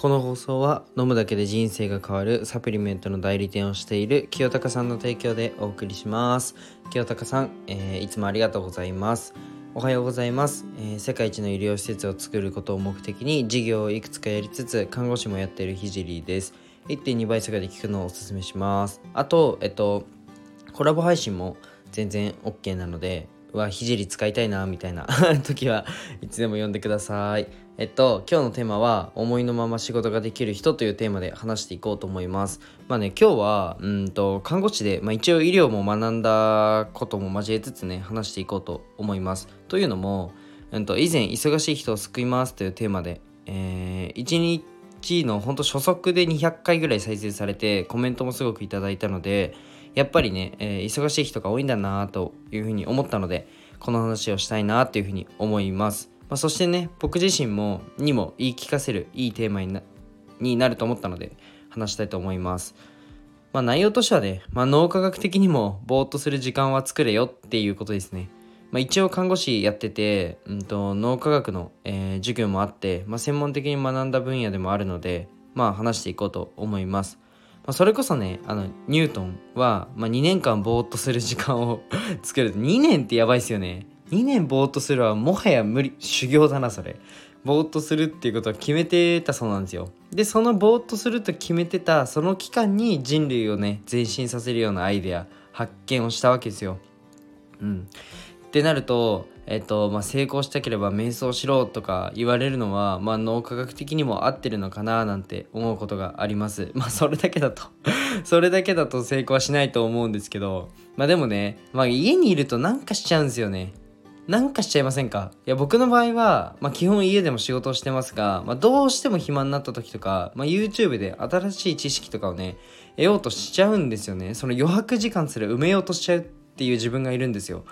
この放送は飲むだけで人生が変わるサプリメントの代理店をしている清高さんの提供でお送りします。清高さん、えーいつもありがとうございます。おはようございます、えー世界一の医療施設を作ることを目的に事業をいくつかやりつつ看護師もやっているひじりです。1.2倍速で聞くのをおすすめします。あとえっとコラボ配信も全然 OK なのでうわひじり使いたいなみたいな。時はいつでも呼んでください。えっと今日のテーマは思いのまま仕事ができる人というテーマで話していこうと思います。まあね今日はうんと看護師で、まあ、一応医療も学んだことも交えつつね話していこうと思います。というのも、うん、と以前忙しい人を救いますというテーマで、えー、1日のほんと初速で200回ぐらい再生されてコメントもすごくいただいたのでやっぱりね、えー忙しい人が多いんだなというふうに思ったのでこの話をしたいなというふうに思います、まあ、そしてね僕自身もにも言い聞かせるいいテーマになになると思ったので話したいと思います。まあ内容としてはね、まあ、脳科学的にもぼーっとする時間は作れよっていうことですね。まあ、一応看護師やってて、うん、と脳科学の、えー授業もあって、まあ、専門的に学んだ分野でもあるので、まあ、話していこうと思います。ま、それこそねあのニュートンは、まあ、2年間ぼーっとする時間を 作る2年ってやばいっすよね。2年ぼーっとするはもはや無理修行だなそれ。ぼーっとするっていうことは決めてたそうなんですよ。でそのぼーっとすると決めてたその期間に人類をね前進させるようなアイデア発見をしたわけですよ。うん。ってなると、えっとまあ、成功したければ瞑想しろとか言われるのは、まあ、脳科学的にも合ってるのかななんて思うことがあります。まあそれだけだと。それだけだと成功はしないと思うんですけど。まあでもね、まあ、家にいるとなんかしちゃうんですよね。なんかしちゃいませんか？いや僕の場合は、まあ、基本家でも仕事をしてますが、まあ、どうしても暇になった時とか、まあ、YouTube で新しい知識とかをね得ようとしちゃうんですよね。その余白時間すら埋めようとしちゃうっていう自分がいるんですよ。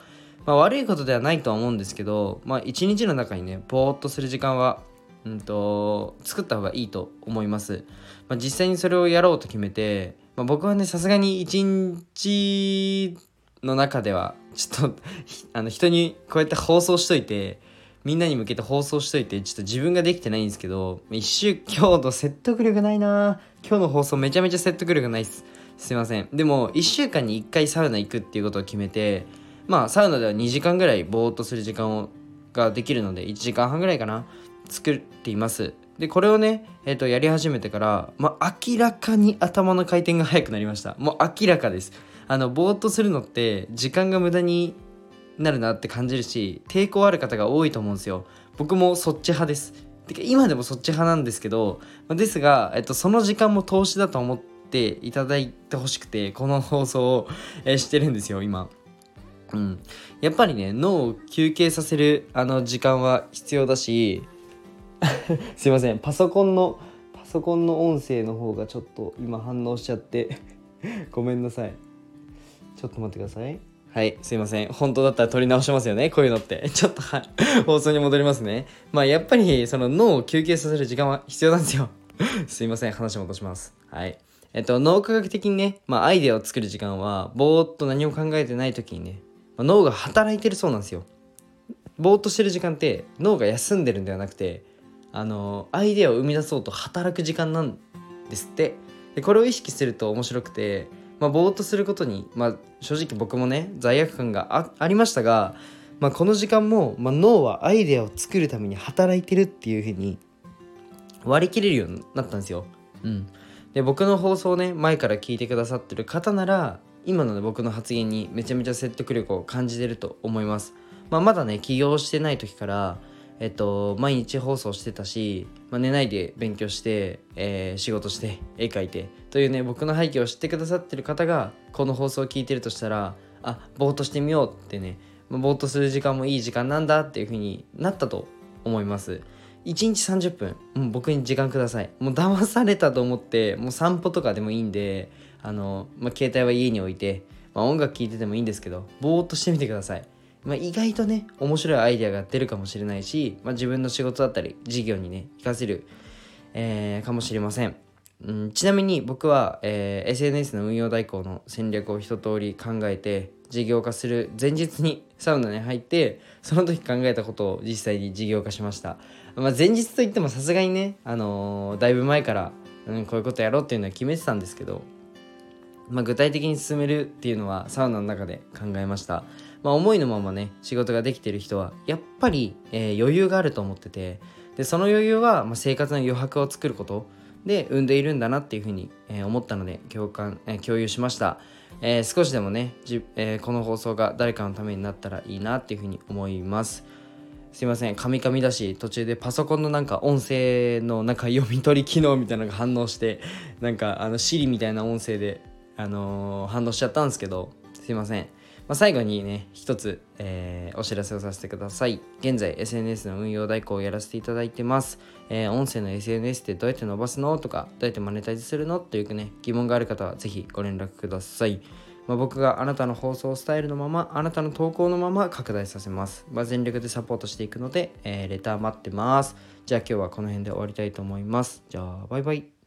まあ、悪いことではないとは思うんですけど、まあ、一日の中にねぼーっとする時間は、うん、と作った方がいいと思います、まあ、実際にそれをやろうと決めて、まあ、僕はねさすがに一日の中ではちょっとあの人にこうやって放送しといてみんなに向けて放送しといてちょっと自分ができてないんですけど一週今日の説得力ないな。今日の放送めちゃめちゃ説得力ないっす。すいません。でも1週間に1回サウナ行くっていうことを決めてまあサウナでは2時間ぐらいぼーっとする時間をができるので1時間半ぐらいかな作っています。でこれをね、えー、とやり始めてから、まあ、明らかに頭の回転が速くなりました。もう明らかです。あのぼーっとするのって時間が無駄になるなって感じるし抵抗ある方が多いと思うんですよ。僕もそっち派です。てか今でもそっち派なんですけどですが、えっと、その時間も投資だと思っていただいてほしくてこの放送を、えしてるんですよ今。うん、やっぱりね脳を休憩させるあの時間は必要だし すいません。パソコンのパソコンの音声の方がちょっと今反応しちゃって ごめんなさい。ちょっと待ってください。はいすいません。本当だったら撮り直しますよねこういうのって。ちょっとは放送に戻りますね。まあやっぱりその脳を休憩させる時間は必要なんですよ。すいません話戻します。はい。えっと脳科学的にね、まあ、アイデアを作る時間はぼーっと何も考えてない時にねまあ脳が働いてるそうなんですよ。ぼーっとしてる時間って脳が休んでるんではなくてあのアイデアを生み出そうと働く時間なんですって。でこれを意識すると面白くて、まあ、ぼーっとすることに、まあ、正直僕もね罪悪感がありましたが、まあ、この時間も、まあ、脳はアイデアを作るために働いてるっていうふうに割り切れるようになったんですよ。うん、で僕の放送ね前から聞いてくださってる方なら今の、ね、僕の発言にめちゃめちゃ説得力を感じてると思います。まあ、まだね起業してない時からえっと、毎日放送してたし、まあ、寝ないで勉強して、えー仕事して絵描いてというね僕の背景を知ってくださってる方がこの放送を聞いてるとしたらあぼーっとしてみようってね、まあ、ぼーっとする時間もいい時間なんだっていう風になったと思います1日30分もう僕に時間くださいもう騙されたと思ってもう散歩とかでもいいんであの、まあ、携帯は家に置いて、まあ、音楽聴いててもいいんですけどぼーっとしてみてください。まあ、意外とね面白いアイデアが出るかもしれないし、まあ、自分の仕事だったり事業にね活かせる、えーかもしれません、うん、ちなみに僕は、えー SNS の運用代行の戦略を一通り考えて事業化する前日にサウナに入ってその時考えたことを実際に事業化しました、まあ、前日といってもさすがにね、あのー、だいぶ前から、うん、こういうことやろうっていうのは決めてたんですけど、まあ、具体的に進めるっていうのはサウナの中で考えました、まあ、思いのままね仕事ができてる人はやっぱり、えー、余裕があると思っててでその余裕は、まあ、生活の余白を作ることで生んでいるんだなっていうふうに、えー、思ったので共感、えー、共有しました、えー、少しでもねじ、えー、この放送が誰かのためになったらいいなっていうふうに思います。すいませんカミカミだし途中でパソコンのなんか音声のなんか読み取り機能みたいなのが反応してなんかあの Siri みたいな音声で、あのー、反応しちゃったんですけどすいませんまあ、最後にね、一つ、えー、お知らせをさせてください。現在、SNS の運用代行をやらせていただいてます。えー、音声の SNS ってどうやって伸ばすのとか、どうやってマネタイズするのというね、疑問がある方はぜひご連絡ください。まあ、僕があなたの放送スタイルのまま、あなたの投稿のまま拡大させます。まあ、全力でサポートしていくので、えー、レター待ってます。じゃあ今日はこの辺で終わりたいと思います。じゃあ、バイバイ。